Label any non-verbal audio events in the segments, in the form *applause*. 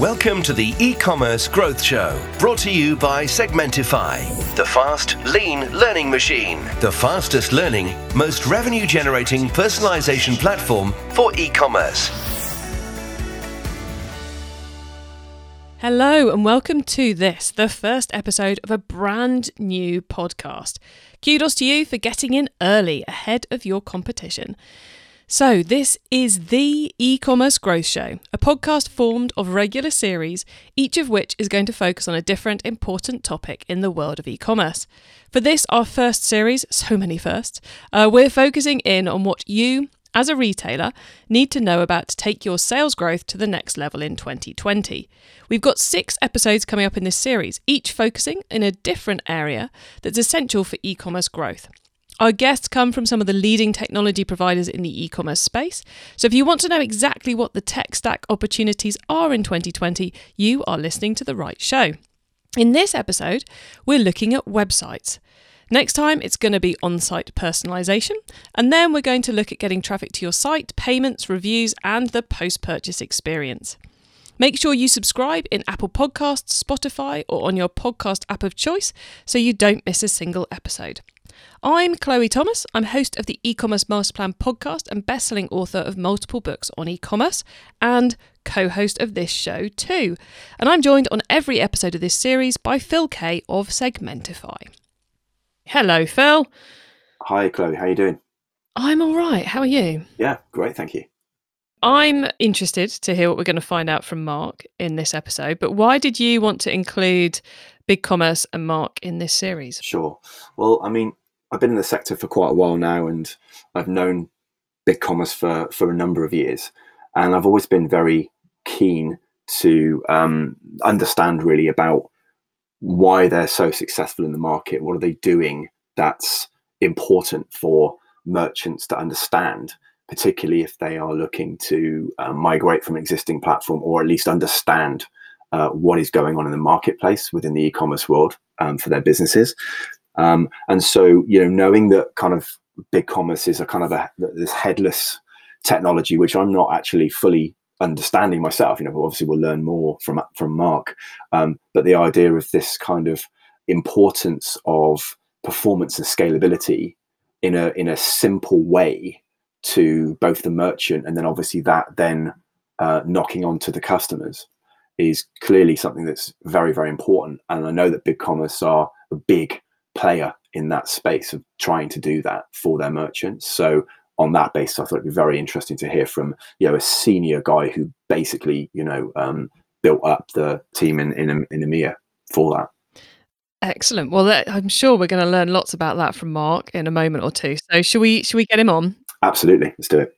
Welcome to the e-commerce growth show, brought to you by Segmentify, the fast, lean learning machine, the fastest learning, most revenue generating personalization platform for e-commerce. Hello, and welcome to this, the first episode of a brand new podcast. Kudos to you for getting in early ahead of your competition. So, this is the e commerce growth show, a podcast formed of regular series, each of which is going to focus on a different important topic in the world of e commerce. For this, our first series, so many firsts, uh, we're focusing in on what you, as a retailer, need to know about to take your sales growth to the next level in 2020. We've got six episodes coming up in this series, each focusing in a different area that's essential for e commerce growth. Our guests come from some of the leading technology providers in the e commerce space. So if you want to know exactly what the tech stack opportunities are in 2020, you are listening to the right show. In this episode, we're looking at websites. Next time, it's going to be on site personalization. And then we're going to look at getting traffic to your site, payments, reviews, and the post purchase experience. Make sure you subscribe in Apple Podcasts, Spotify, or on your podcast app of choice so you don't miss a single episode. I'm Chloe Thomas. I'm host of the e-commerce master plan podcast and best-selling author of multiple books on e-commerce and co-host of this show too. And I'm joined on every episode of this series by Phil Kay of Segmentify. Hello, Phil. Hi, Chloe. How are you doing? I'm all right. How are you? Yeah, great. Thank you. I'm interested to hear what we're going to find out from Mark in this episode, but why did you want to include BigCommerce and Mark in this series? Sure. Well, I mean, I've been in the sector for quite a while now, and I've known BigCommerce for for a number of years, and I've always been very keen to um, understand really about why they're so successful in the market. What are they doing that's important for merchants to understand, particularly if they are looking to uh, migrate from an existing platform or at least understand uh, what is going on in the marketplace within the e-commerce world um, for their businesses. Um, and so, you know, knowing that kind of big commerce is a kind of a this headless technology, which I'm not actually fully understanding myself. You know, obviously we'll learn more from from Mark. Um, but the idea of this kind of importance of performance and scalability in a in a simple way to both the merchant and then obviously that then uh, knocking on to the customers is clearly something that's very very important. And I know that big commerce are a big player in that space of trying to do that for their merchants. So on that basis, I thought it'd be very interesting to hear from you know a senior guy who basically you know um, built up the team in in, in EMEA for that. Excellent. Well, I'm sure we're going to learn lots about that from Mark in a moment or two. So, should we should we get him on? Absolutely, let's do it.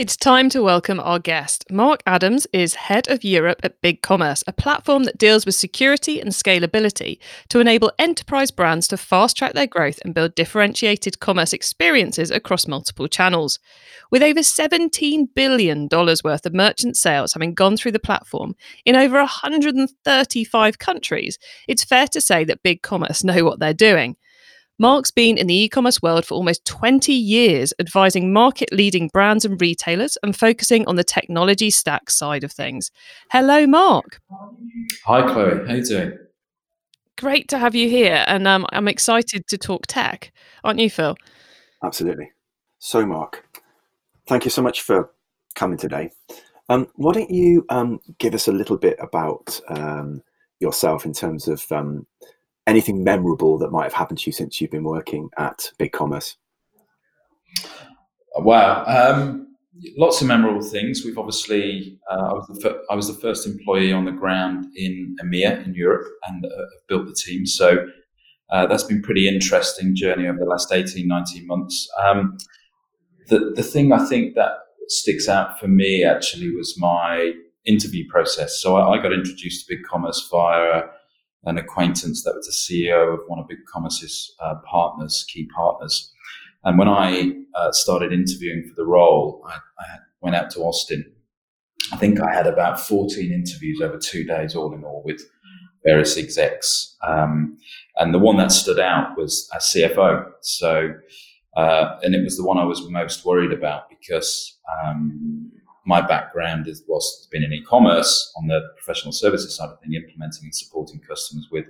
It's time to welcome our guest. Mark Adams is head of Europe at Big Commerce, a platform that deals with security and scalability to enable enterprise brands to fast track their growth and build differentiated commerce experiences across multiple channels. With over $17 billion worth of merchant sales having gone through the platform in over 135 countries, it's fair to say that Big Commerce know what they're doing. Mark's been in the e commerce world for almost 20 years, advising market leading brands and retailers and focusing on the technology stack side of things. Hello, Mark. Hi, Chloe. How are you doing? Great to have you here. And um, I'm excited to talk tech. Aren't you, Phil? Absolutely. So, Mark, thank you so much for coming today. Um, why don't you um, give us a little bit about um, yourself in terms of um, anything memorable that might have happened to you since you've been working at BigCommerce? Wow, um, lots of memorable things. We've obviously uh, I was the fir- I was the first employee on the ground in EMEA in Europe and uh, built the team. So uh, that's been pretty interesting journey over the last 18, 19 months. Um, the the thing I think that sticks out for me actually was my interview process. So I, I got introduced to BigCommerce via an acquaintance that was the CEO of one of BigCommerce's uh, partners, key partners. And when I uh, started interviewing for the role, I, I, went out to Austin. I think I had about 14 interviews over two days, all in all, with various execs. Um, and the one that stood out was a CFO. So, uh, and it was the one I was most worried about because um, my background is was been in e-commerce on the professional services side of things, implementing and supporting customers with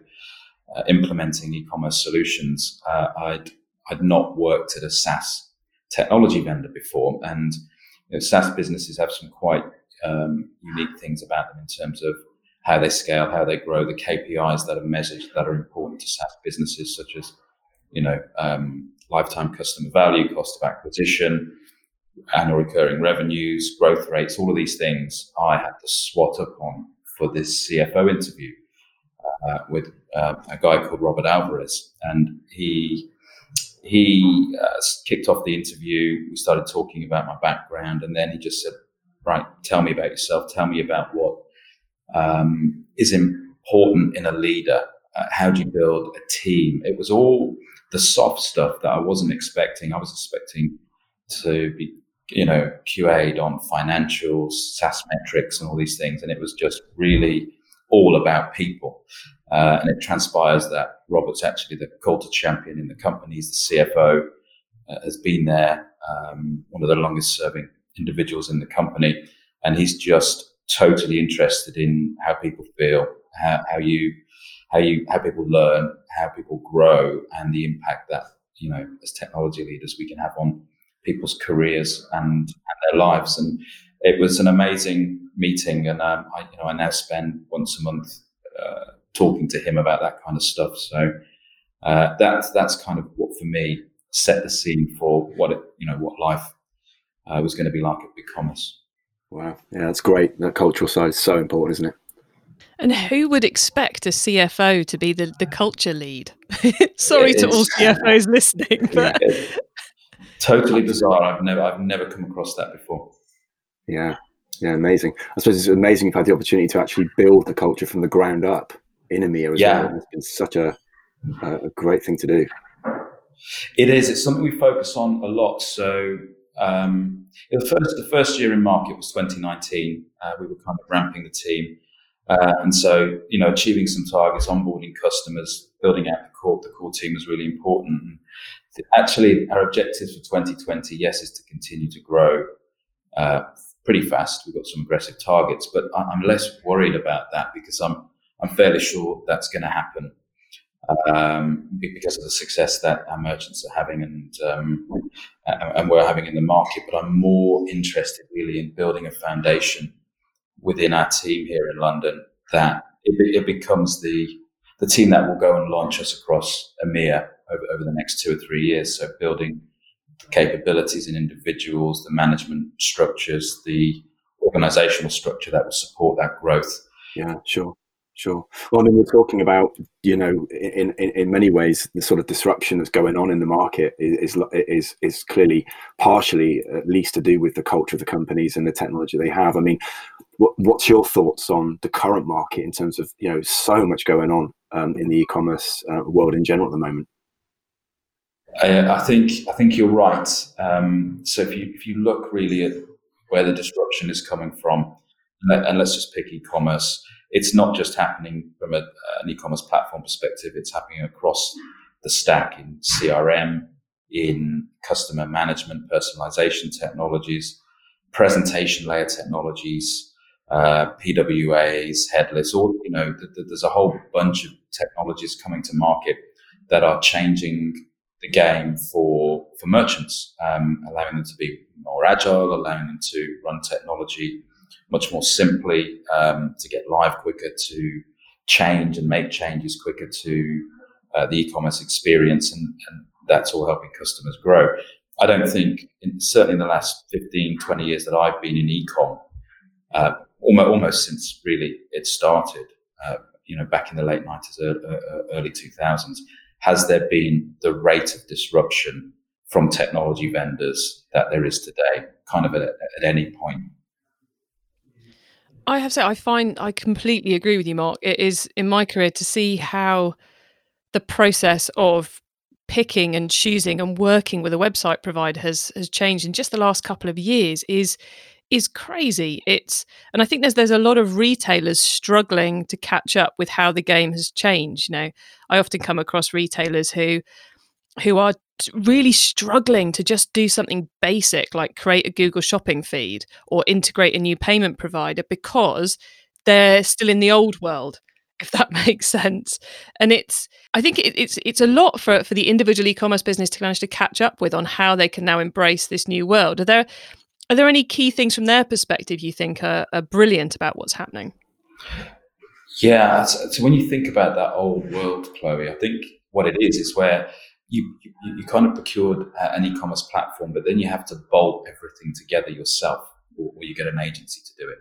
uh, implementing e-commerce solutions. Uh, I'd I'd not worked at a SaaS technology vendor before, and you know, SaaS businesses have some quite um, unique things about them in terms of how they scale, how they grow, the KPIs that are measured that are important to SaaS businesses, such as you know um, lifetime customer value, cost of acquisition, annual recurring revenues, growth rates, all of these things I had to swat up on for this CFO interview uh, with uh, a guy called Robert Alvarez, and he he uh, kicked off the interview. We started talking about my background, and then he just said, "Right, tell me about yourself. Tell me about what um, is important in a leader. Uh, how do you build a team?" It was all the soft stuff that I wasn't expecting. I was expecting to be, you know, QA'd on financials, SaaS metrics, and all these things, and it was just really all about people. Uh, and it transpires that Robert's actually the culture champion in the company. He's the CFO, uh, has been there, um, one of the longest serving individuals in the company. And he's just totally interested in how people feel, how, how you, how you, how people learn, how people grow, and the impact that, you know, as technology leaders, we can have on people's careers and, and their lives. And it was an amazing meeting. And um, I, you know, I now spend once a month, uh, talking to him about that kind of stuff. So uh, that's that's kind of what for me set the scene for what it you know what life uh, was going to be like at BigCommerce. Wow, yeah, that's great. That cultural side is so important, isn't it? And who would expect a CFO to be the, the culture lead? *laughs* Sorry to all CFOs listening, *laughs* but yeah, totally bizarre. I've never I've never come across that before. Yeah, yeah, amazing. I suppose it's amazing you've had the opportunity to actually build the culture from the ground up in EMEA as yeah. well. It's been such a, a great thing to do. It is. It's something we focus on a lot. So um, the first the first year in market was 2019. Uh, we were kind of ramping the team, uh, and so you know achieving some targets, onboarding customers, building out the core the core team was really important. Actually, our objectives for 2020, yes, is to continue to grow uh, pretty fast. We've got some aggressive targets, but I'm less worried about that because I'm I'm fairly sure that's going to happen um, because of the success that our merchants are having and um, and we're having in the market. But I'm more interested really in building a foundation within our team here in London that it, it becomes the the team that will go and launch us across EMEA over, over the next two or three years. So building the capabilities in individuals, the management structures, the organizational structure that will support that growth. Yeah, sure. Sure. Well, I mean, we're talking about, you know, in, in, in many ways, the sort of disruption that's going on in the market is, is, is clearly partially, at least, to do with the culture of the companies and the technology they have. I mean, what, what's your thoughts on the current market in terms of, you know, so much going on um, in the e-commerce uh, world in general at the moment? I, think I think you're right. Um, so if you if you look really at where the disruption is coming from, and let's just pick e-commerce it's not just happening from a, an e-commerce platform perspective. It's happening across the stack in CRM, in customer management, personalization technologies, presentation layer technologies, uh, PWAs, headless, all, you know, th- th- there's a whole bunch of technologies coming to market that are changing the game for, for merchants, um, allowing them to be more agile, allowing them to run technology much more simply, um, to get live quicker, to change and make changes quicker to uh, the e-commerce experience, and, and, that's all helping customers grow. I don't think, in, certainly in the last 15, 20 years that I've been in e-com, uh, almost, almost since really it started, uh, you know, back in the late 90s, early 2000s, has there been the rate of disruption from technology vendors that there is today, kind of at, at any point I have say, I find I completely agree with you, Mark. It is in my career to see how the process of picking and choosing and working with a website provider has has changed in just the last couple of years is is crazy. It's and I think there's there's a lot of retailers struggling to catch up with how the game has changed. You know, I often come across retailers who who are really struggling to just do something basic like create a Google shopping feed or integrate a new payment provider because they're still in the old world if that *laughs* makes sense and it's i think it, it's it's a lot for for the individual e-commerce business to manage to catch up with on how they can now embrace this new world are there are there any key things from their perspective you think are, are brilliant about what's happening yeah so when you think about that old world chloe i think what it is is where you, you, you kind of procured an e-commerce platform, but then you have to bolt everything together yourself, or, or you get an agency to do it.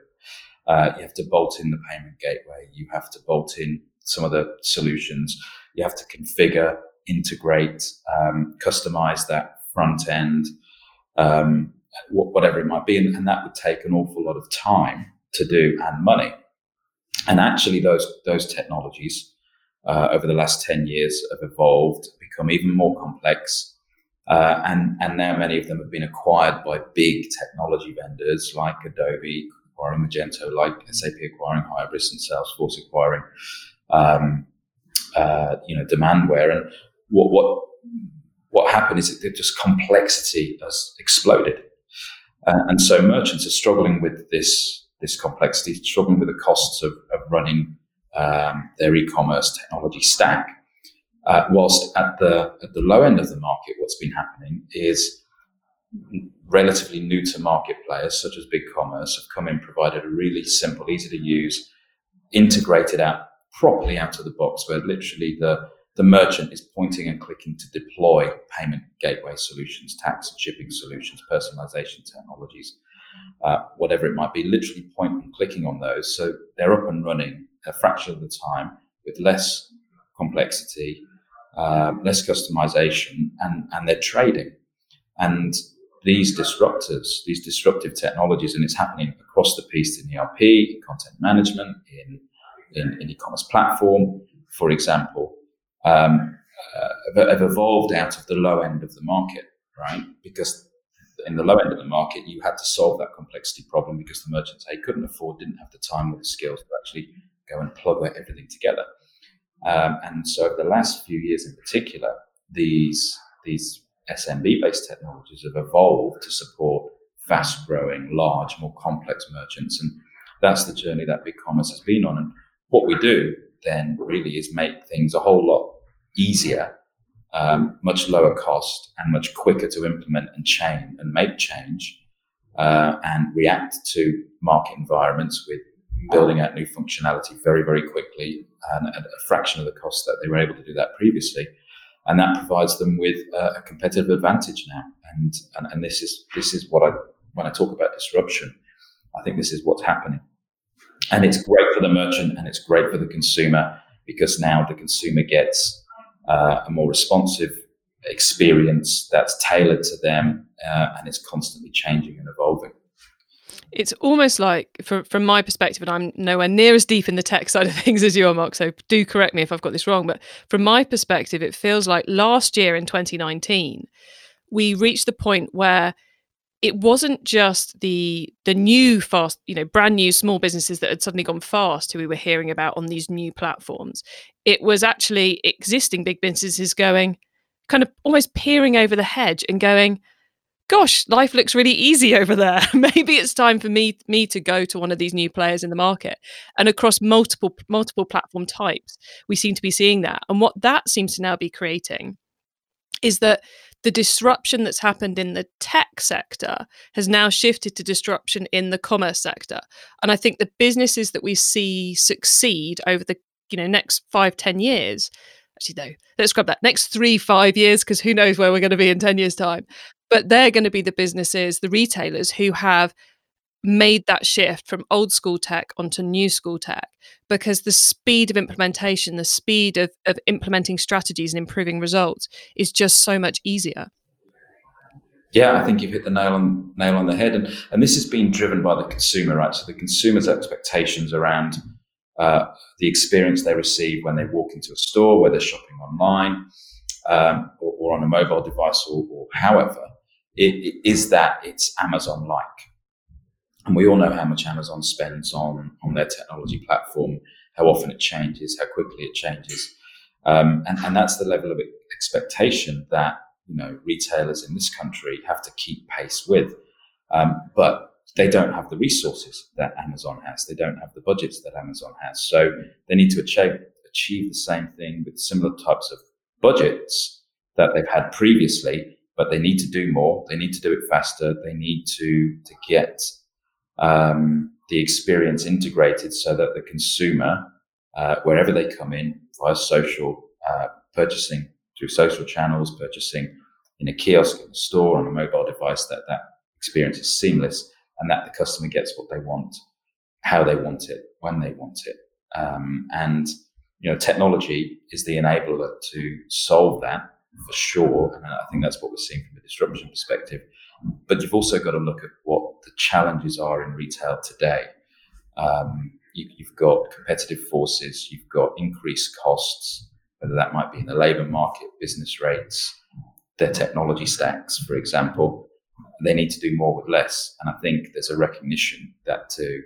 Uh, you have to bolt in the payment gateway. You have to bolt in some of the solutions. You have to configure, integrate, um, customize that front end, um, whatever it might be, and, and that would take an awful lot of time to do and money. And actually, those those technologies uh, over the last 10 years have evolved, become even more complex. Uh, and, and now many of them have been acquired by big technology vendors like Adobe acquiring Magento, like SAP acquiring Hybris and Salesforce acquiring, um, uh, you know, Demandware. And what, what, what happened is that just complexity has exploded. Uh, and so merchants are struggling with this, this complexity, struggling with the costs of, of running um, their e-commerce technology stack. Uh, whilst at the at the low end of the market, what's been happening is relatively new to market players such as BigCommerce have come in, provided a really simple, easy to use, integrated app properly out of the box, where literally the the merchant is pointing and clicking to deploy payment gateway solutions, tax and shipping solutions, personalization technologies, uh, whatever it might be. Literally point and clicking on those, so they're up and running a fraction of the time with less complexity, uh, less customization, and, and they're trading. And these disruptors, these disruptive technologies, and it's happening across the piece in ERP, in content management, in, in, in e-commerce platform, for example, um, uh, have evolved out of the low end of the market, right? Because in the low end of the market, you had to solve that complexity problem because the merchants they couldn't afford, didn't have the time or the skills to actually go and plug everything together. Um, and so, the last few years in particular, these these SMB based technologies have evolved to support fast growing, large, more complex merchants. And that's the journey that big commerce has been on. And what we do then really is make things a whole lot easier, um, much lower cost, and much quicker to implement and change and make change uh, and react to market environments with building out new functionality very, very quickly and at a fraction of the cost that they were able to do that previously. And that provides them with a competitive advantage now. And, and, and this is this is what I when I talk about disruption, I think this is what's happening. And it's great for the merchant and it's great for the consumer because now the consumer gets uh, a more responsive experience that's tailored to them uh, and is constantly changing and evolving. It's almost like, from, from my perspective, and I'm nowhere near as deep in the tech side of *laughs* things as you are, Mark, so do correct me if I've got this wrong. But from my perspective, it feels like last year in 2019, we reached the point where it wasn't just the the new fast you know brand new small businesses that had suddenly gone fast who we were hearing about on these new platforms it was actually existing big businesses going kind of almost peering over the hedge and going gosh, life looks really easy over there. *laughs* Maybe it's time for me me to go to one of these new players in the market. And across multiple multiple platform types, we seem to be seeing that. And what that seems to now be creating is that the disruption that's happened in the tech sector has now shifted to disruption in the commerce sector. And I think the businesses that we see succeed over the you know next five ten years actually no let's grab that next three five years because who knows where we're going to be in 10 years time but they're going to be the businesses the retailers who have made that shift from old school tech onto new school tech because the speed of implementation the speed of, of implementing strategies and improving results is just so much easier yeah, I think you've hit the nail on nail on the head, and and this has been driven by the consumer, right? So the consumer's expectations around uh, the experience they receive when they walk into a store, whether shopping online um, or, or, on a mobile device or, or however, it, it is that it's Amazon like. And we all know how much Amazon spends on, on their technology platform, how often it changes, how quickly it changes. Um, and, and that's the level of expectation that you know retailers in this country have to keep pace with. Um, but they don't have the resources that Amazon has. They don't have the budgets that Amazon has. So they need to achieve achieve the same thing with similar types of budgets that they've had previously, but they need to do more. They need to do it faster. They need to to get um, the experience integrated so that the consumer, uh, wherever they come in, via social uh, purchasing through social channels, purchasing in a kiosk, in a store, on a mobile device, that that experience is seamless and that the customer gets what they want, how they want it, when they want it. Um, and you know, technology is the enabler to solve that for sure. And I think that's what we're seeing from a disruption perspective. But you've also got to look at what the challenges are in retail today. Um, you, have got competitive forces, you've got increased costs, whether that might be in the labour market, business rates, their technology stacks, for example. They need to do more with less, and I think there's a recognition that to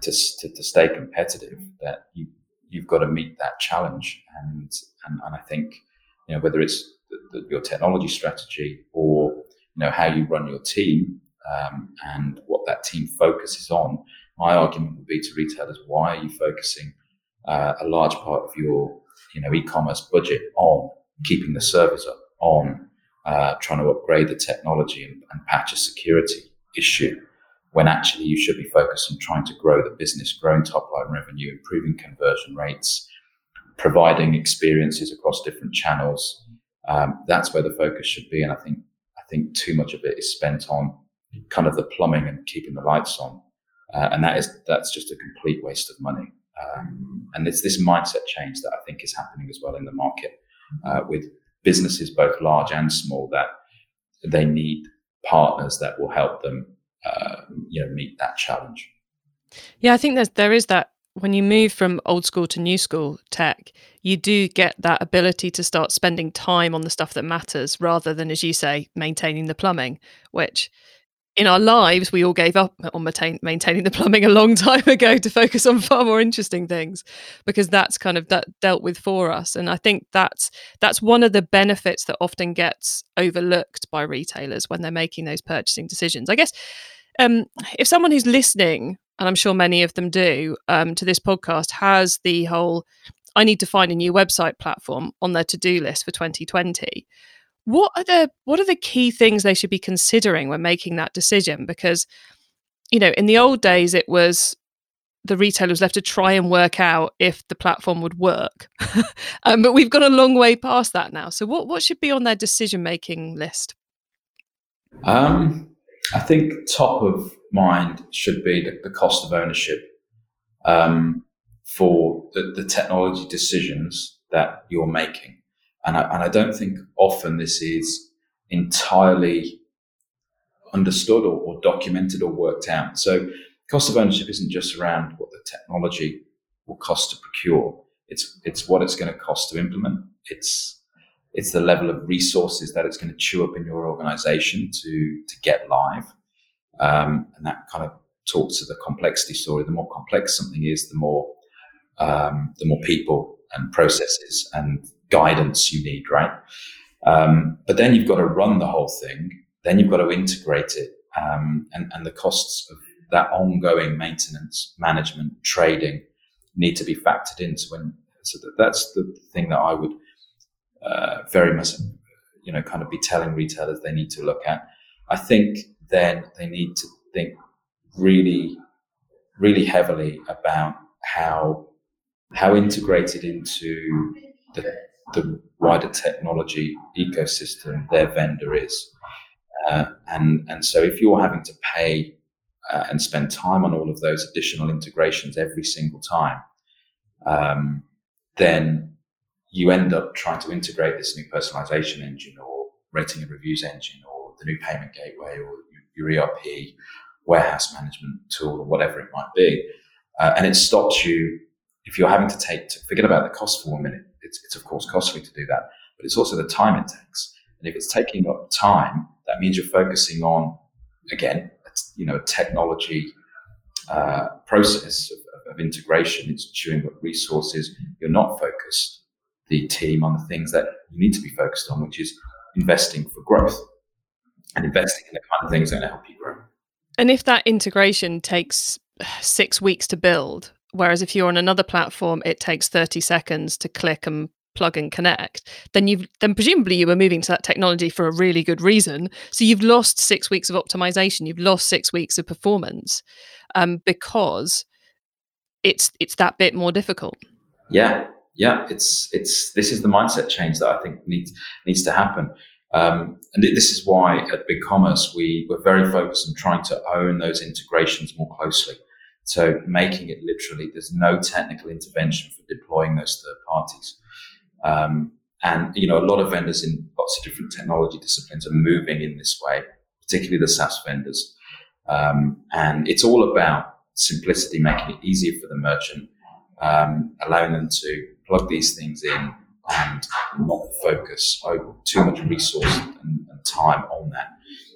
to, to, to stay competitive, that you you've got to meet that challenge, and and, and I think you know whether it's the, the, your technology strategy or you know how you run your team um, and what that team focuses on. My argument would be to retailers: Why are you focusing uh, a large part of your you know e-commerce budget on keeping the servers up, on uh, trying to upgrade the technology and, and patch a security issue? when actually you should be focused on trying to grow the business, growing top line revenue, improving conversion rates, providing experiences across different channels. Um, that's where the focus should be. And I think think too much of it is spent on kind of the plumbing and keeping the lights on, uh, and that is that's just a complete waste of money. Um, and it's this mindset change that I think is happening as well in the market uh, with businesses both large and small that they need partners that will help them uh, you know meet that challenge. Yeah, I think there's there is that when you move from old school to new school tech, you do get that ability to start spending time on the stuff that matters rather than, as you say, maintaining the plumbing, which in our lives we all gave up on maintain, maintaining the plumbing a long *laughs* time ago to focus on far more interesting things because that's kind of that dealt with for us. And i think that's that's one of the benefits that often gets overlooked by retailers when they're making those purchasing decisions. I guess um, if someone who's listening and i'm sure many of them do um, to this podcast has the whole i need to find a new website platform on their to-do list for 2020 what are the what are the key things they should be considering when making that decision? Because you know in the old days it was the retailers left to try and work out if the platform would work. *laughs* Um, but we've got a long way past that now. So what what should be on their decision making list? Um, i think top of mind should be the, the cost of ownership um, for the, the technology decisions that you're making and I, and I don't think often this is entirely understood or, or documented or worked out. So cost of ownership isn't just around what the technology will cost to procure. It's it's what it's going to cost to implement. It's it's the level of resources that it's going to chew up in your organization to to get live, um, and that kind of talks to the complexity story. The more complex something is, the more um, the more people and processes and guidance you need, right? Um, but then you've got to run the whole thing. Then you've got to integrate it, um, and and the costs of that ongoing maintenance, management, trading need to be factored into when. So that, that's the thing that I would uh, very much, you know, kind of be telling retailers they need to look at. I think then they need to think really, really heavily about how how integrated into the the wider technology ecosystem their vendor is. Uh, and, and so if you're having to pay uh, and spend time on all of those additional integrations every single time, um, then you end up trying to integrate this new personalization engine or rating and reviews engine or the new payment gateway or your ERP warehouse management tool or whatever it might be. Uh, and it stops you if you're having to take to forget about the cost for a minute it's, it's of course costly to do that, but it's also the time it takes. And if it's taking up time, that means you're focusing on, again, you know, technology uh, process of, of, integration. It's chewing up resources. You're not focused, the team, on the things that you need to be focused on, which is investing for growth and investing in the kind of things that are going to help you grow. And if that integration takes six weeks to build, whereas if you're on another platform, it takes 30 seconds to click and plug and connect, then you've then presumably you were moving to that technology for a really good reason. So you've lost six weeks of optimization, you've lost six weeks of performance um, because it's it's that bit more difficult. Yeah, yeah, it's it's this is the mindset change that I think needs needs to happen. Um, and this is why at BigCommerce we were very focused on trying to own those integrations more closely. So making it literally, there's no technical intervention for deploying those third parties. Um, and you know, a lot of vendors in lots of different technology disciplines are moving in this way, particularly the SaaS vendors. Um, and it's all about simplicity, making it easier for the merchant, um, allowing them to plug these things in and not focus too much resource and, and time on that.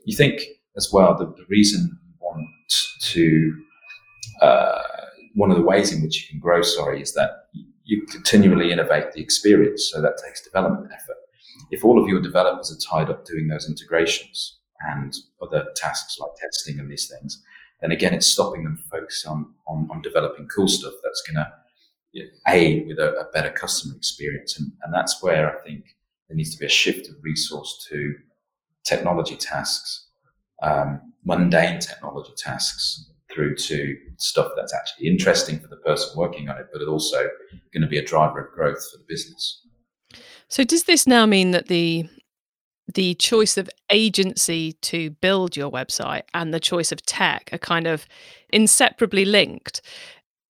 You think as well that the reason you want to uh, one of the ways in which you can grow, sorry, is that you continually innovate the experience. So that takes development effort. If all of your developers are tied up doing those integrations and other tasks like testing and these things, then again, it's stopping them focus on, on, on developing cool stuff that's going to aid with a, a, better customer experience. And, and that's where I think there needs to be a shift of resource to technology tasks, um, mundane technology tasks, through to stuff that's actually interesting for the person working on it, but it's also going to be a driver of growth for the business. So, does this now mean that the the choice of agency to build your website and the choice of tech are kind of inseparably linked?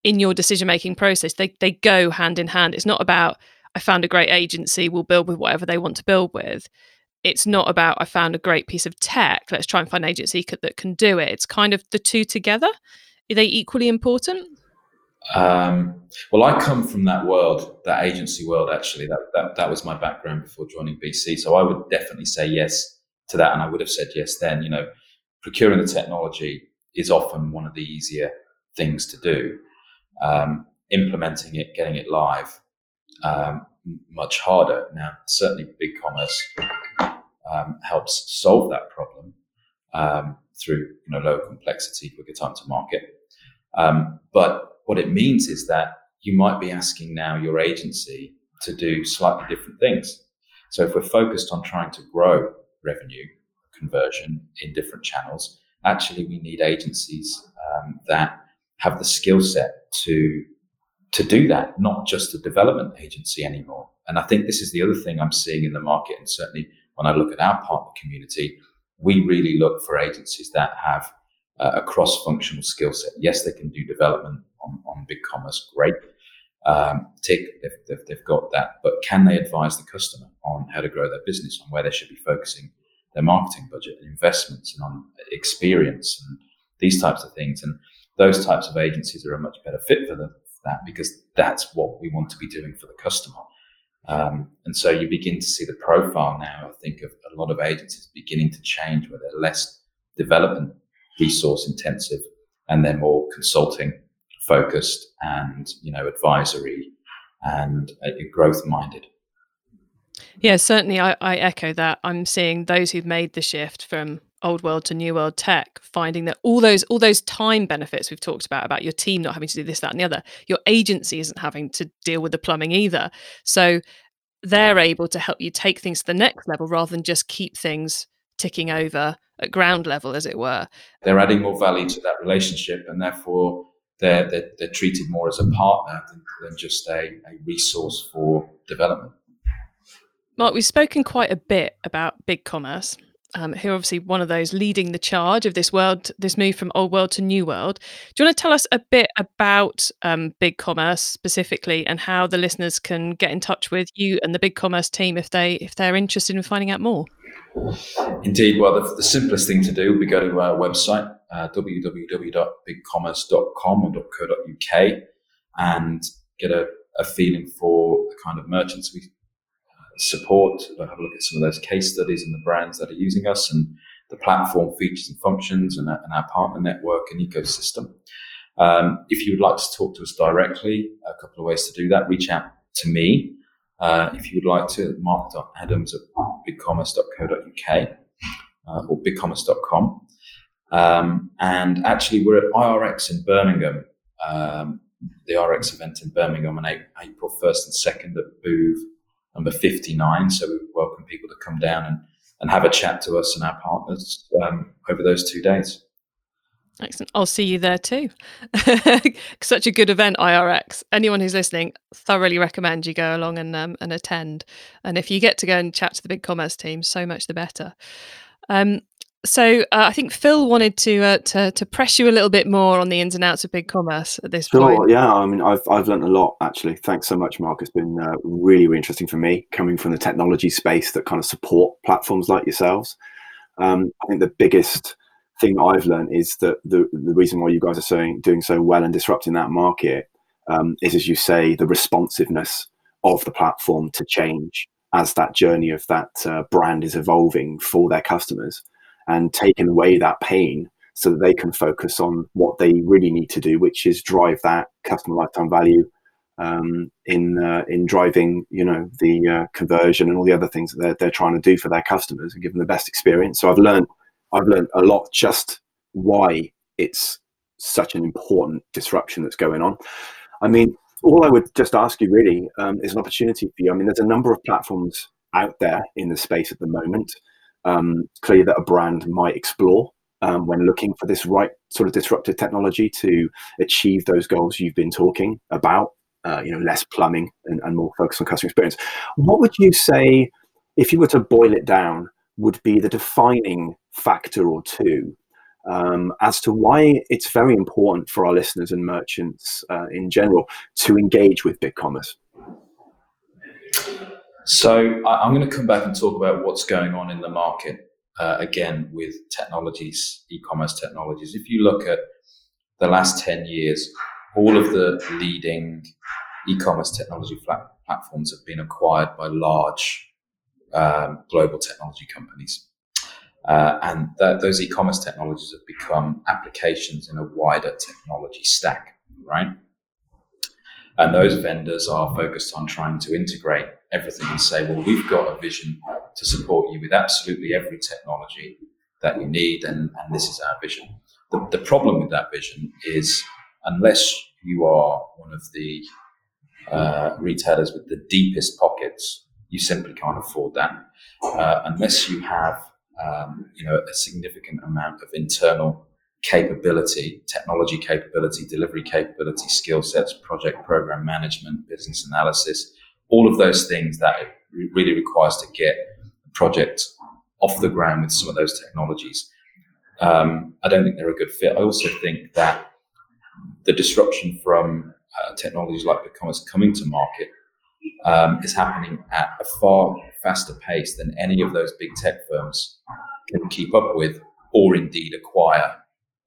In your decision making process they they go hand in hand. It's not about i found a great agency we'll build with whatever they want to build with. It's not about i found a great piece of tech let's try and find an agency that can do it. It's kind of the two together. Are they equally important? Um, well i come from that world that agency world actually. That, that that was my background before joining bc so i would definitely say yes to that and i would have said yes then. You know procuring the technology is often one of the easier things to do um, implementing it, getting it live, um, much harder. Now, certainly, BigCommerce um, helps solve that problem um, through you know lower complexity, quicker time to market. Um, but what it means is that you might be asking now your agency to do slightly different things. So, if we're focused on trying to grow revenue conversion in different channels, actually, we need agencies um, that have the skill set to to do that, not just a development agency anymore. And I think this is the other thing I'm seeing in the market, and certainly when I look at our partner community, we really look for agencies that have uh, a cross-functional skill set. Yes, they can do development on, on BigCommerce, great. Um, tick, they've, they've, they've got that, but can they advise the customer on how to grow their business, on where they should be focusing their marketing budget and investments, and on experience and these types of things? And those types of agencies are a much better fit for, that because that's what we want to be doing for the customer. Um, and so you begin to see the profile now, I think, of a lot of agencies beginning to change where they're less development resource intensive and they're more consulting focused and, you know, advisory and uh, growth minded. Yeah, certainly I, I echo that. I'm seeing those who've made the shift from old world to new world tech finding that all those all those time benefits we've talked about about your team not having to do this that and the other your agency isn't having to deal with the plumbing either. So they're able to help you take things to the next level rather than just keep things ticking over at ground level as it were. They're adding more value to that relationship and therefore they're they're, they're treated more as a partner than, than just a, a resource for development. Mark we've spoken quite a bit about BigCommerce um, who are obviously one of those leading the charge of this world, this move from old world to new world. Do you want to tell us a bit about um, BigCommerce specifically and how the listeners can get in touch with you and the Big Commerce team if they if they're interested in finding out more? Indeed. Well, the, the simplest thing to do would be go to our website, uh, www.bigcommerce.com or .co.uk and get a, a feeling for the kind of merchants we support, have a look at some of those case studies and the brands that are using us and the platform features and functions and, and our partner network and ecosystem. Um, if you would like to talk to us directly, a couple of ways to do that. Reach out to me Uh, if you would like to, mark.adams at bigcommerce.co.uk uh, or bigcommerce.com. Um, and actually, we're at IRX in Birmingham, um, the RX event in Birmingham on April 1st and 2nd at booth number 59. So we welcome people to come down and, and have a chat to us and our partners um, over those two days. Excellent. I'll see you there too. *laughs* Such a good event, IRX. Anyone who's listening, thoroughly recommend you go along and um, and attend. And if you get to go and chat to the big commerce team, so much the better. Um, so uh, I think Phil wanted to, uh, to to press you a little bit more on the ins and outs of big commerce at this sure, point. Yeah, I mean, I've I've learned a lot actually. Thanks so much, Mark. It's been uh, really really interesting for me coming from the technology space that kind of support platforms like yourselves. Um, I think the biggest thing I've learned is that the the reason why you guys are saying doing so well and disrupting that market um, is, as you say, the responsiveness of the platform to change as that journey of that uh, brand is evolving for their customers and taking away that pain so that they can focus on what they really need to do, which is drive that customer lifetime value um, in uh, in driving you know the uh, conversion and all the other things that they're, they're trying to do for their customers and give them the best experience. So I've learned I've learned a lot just why it's such an important disruption that's going on. I mean, all I would just ask you really um, is an opportunity for you. I mean, there's a number of platforms out there in the space at the moment um, that a brand might explore um, when looking for this right sort of disruptive technology to achieve those goals you've been talking about. Uh, you know, less plumbing and, and more focus on customer experience. What would you say, if you were to boil it down, would be the defining factor or two um, as to why it's very important for our listeners and merchants uh, in general to engage with BigCommerce? So I, am going to come back and talk about what's going on in the market uh, again with technologies, e-commerce technologies. If you look at the last 10 years, all of the leading e-commerce technology flat- platforms have been acquired by large um, global technology companies. Uh, and that, those e-commerce technologies have become applications in a wider technology stack, right? And those vendors are focused on trying to integrate everything and say, well, we've got a vision to support you with absolutely every technology that you need, and, and this is our vision. The, the problem with that vision is unless you are one of the uh, retailers with the deepest pockets, you simply can't afford that. Uh, unless you have um, you know, a significant amount of internal capability, technology capability, delivery capability, skill sets, project program management, business analysis, all of those things that it really requires to get a project off the ground with some of those technologies. Um, I don't think they're a good fit. I also think that the disruption from uh, technologies like BigCommerce coming to market um, is happening at a far faster pace than any of those big tech firms can keep up with or indeed acquire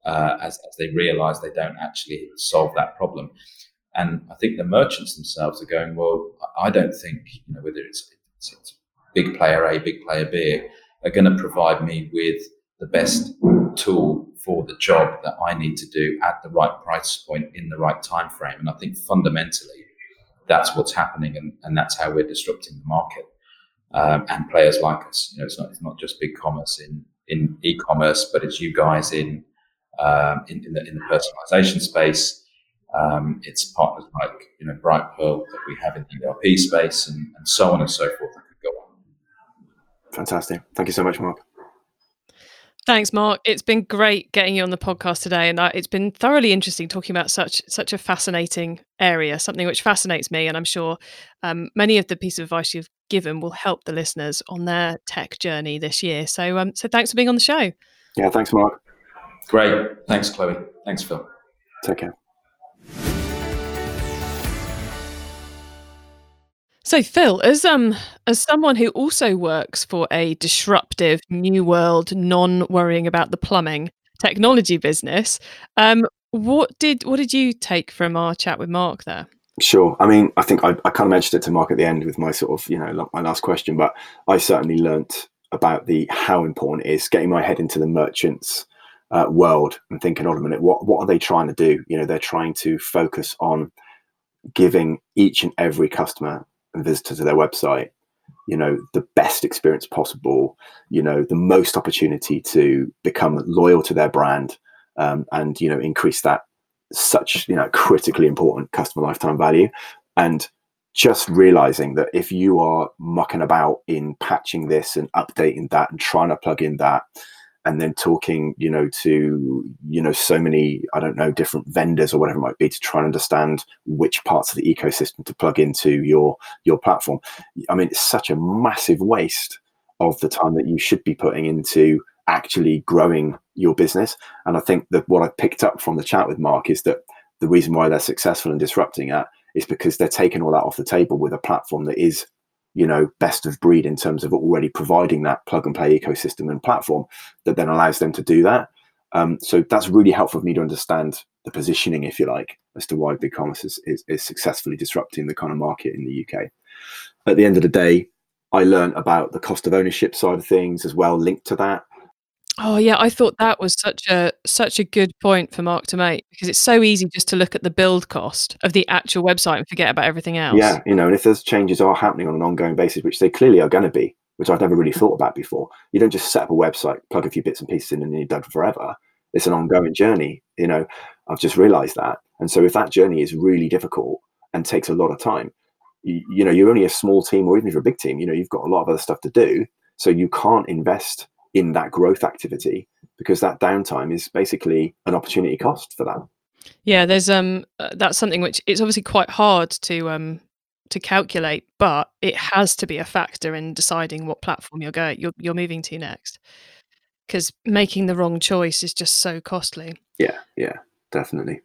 uh, as, as they realize they don't actually solve that problem. And I think the merchants themselves are going, well, I don't think, you know, whether it's, it's, it's big player A, big player B, are going to provide me with the best tool for the job that I need to do at the right price point in the right time frame. And I think fundamentally, that's what's happening, and, and that's how we're disrupting the market. Um, and players like us, you know, it's not it's not just big commerce in in e-commerce, but it's you guys in um, in, in, the, in the personalization space. Um, it's partners like you know Brightpearl that we have in the ERP space, and, and so on and so forth. That could go on. Fantastic. Thank you so much, Mark. Thanks, Mark. It's been great getting you on the podcast today, and it's been thoroughly interesting talking about such such a fascinating area, something which fascinates me, and I'm sure um, many of the pieces of advice you've given will help the listeners on their tech journey this year. So, um, so thanks for being on the show. Yeah, thanks, Mark. Great. Thanks, Chloe. Thanks, Phil. Take care. So Phil, as um as someone who also works for a disruptive new world, non worrying about the plumbing technology business, um, what did what did you take from our chat with Mark there? Sure. I mean, I think I, I kind of mentioned it to Mark at the end with my sort of, you know, my last question, but I certainly learnt about the how important it is getting my head into the merchants uh, world and thinking, hold a minute, what what are they trying to do? You know, they're trying to focus on giving each and every customer visitor to their website, you know, the best experience possible, you know, the most opportunity to become loyal to their brand um, and, you know, increase that such, you know, critically important customer lifetime value. And just realizing that if you are mucking about in patching this and updating that and trying to plug in that, and then talking you know to you know so many i don't know different vendors or whatever it might be to try and understand which parts of the ecosystem to plug into your your platform. I mean it's such a massive waste of the time that you should be putting into actually growing your business. And i think that what i picked up from the chat with mark is that the reason why they're successful in disrupting it is because they're taking all that off the table with a platform that is you know best of breed in terms of already providing that plug and play ecosystem and platform that then allows them to do that. Um, so that's really helpful for me to understand the positioning if you like as to why BigCommerce is, is, is successfully disrupting the kind of market in the uk at the end of the day i learned about the cost of ownership side of things as well linked to that Oh yeah, I thought that was such a such a good point for Mark to make because it's so easy just to look at the build cost of the actual website and forget about everything else. Yeah, you know, and if those changes are happening on an ongoing basis, which they clearly are going to be, which I've never really mm. thought about before, you don't just set up a website, plug a few bits and pieces in, and you're done forever. It's an ongoing journey. You know, I've just realised that, and so if that journey is really difficult and takes a lot of time, you, you know, you're only a small team, or even if you're a big team, you know, you've got a lot of other stuff to do, so you can't invest in that growth activity because that downtime is basically an opportunity cost for that. Yeah, there's um uh, that's something which it's obviously quite hard to um to calculate, but it has to be a factor in deciding what platform you're going you're you're moving to next. Because making the wrong choice is just so costly. Yeah, yeah, definitely.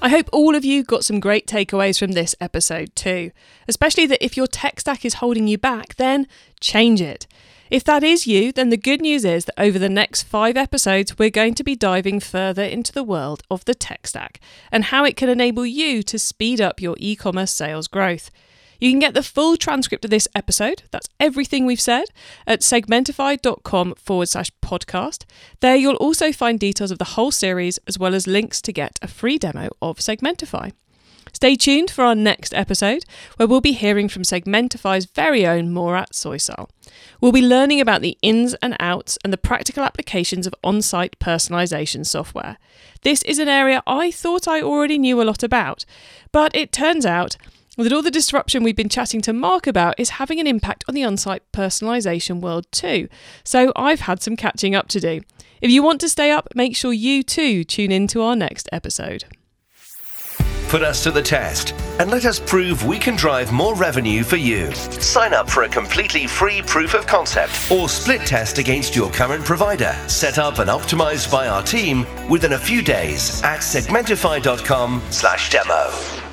I hope all of you got some great takeaways from this episode too, especially that if your tech stack is holding you back, then change it. If that is you, then the good news is that over the next five episodes, we're going to be diving further into the world of the tech stack and how it can enable you to speed up your e commerce sales growth. You can get the full transcript of this episode, that's everything we've said, at segmentify.com forward slash podcast. There you'll also find details of the whole series as well as links to get a free demo of Segmentify. Stay tuned for our next episode, where we'll be hearing from Segmentify's very own Murat Soysal. We'll be learning about the ins and outs and the practical applications of on site personalization software. This is an area I thought I already knew a lot about, but it turns out that all the disruption we've been chatting to Mark about is having an impact on the on site personalisation world too. So I've had some catching up to do. If you want to stay up, make sure you too tune in to our next episode. Put us to the test and let us prove we can drive more revenue for you. Sign up for a completely free proof of concept or split test against your current provider, set up and optimized by our team within a few days at segmentify.com/demo.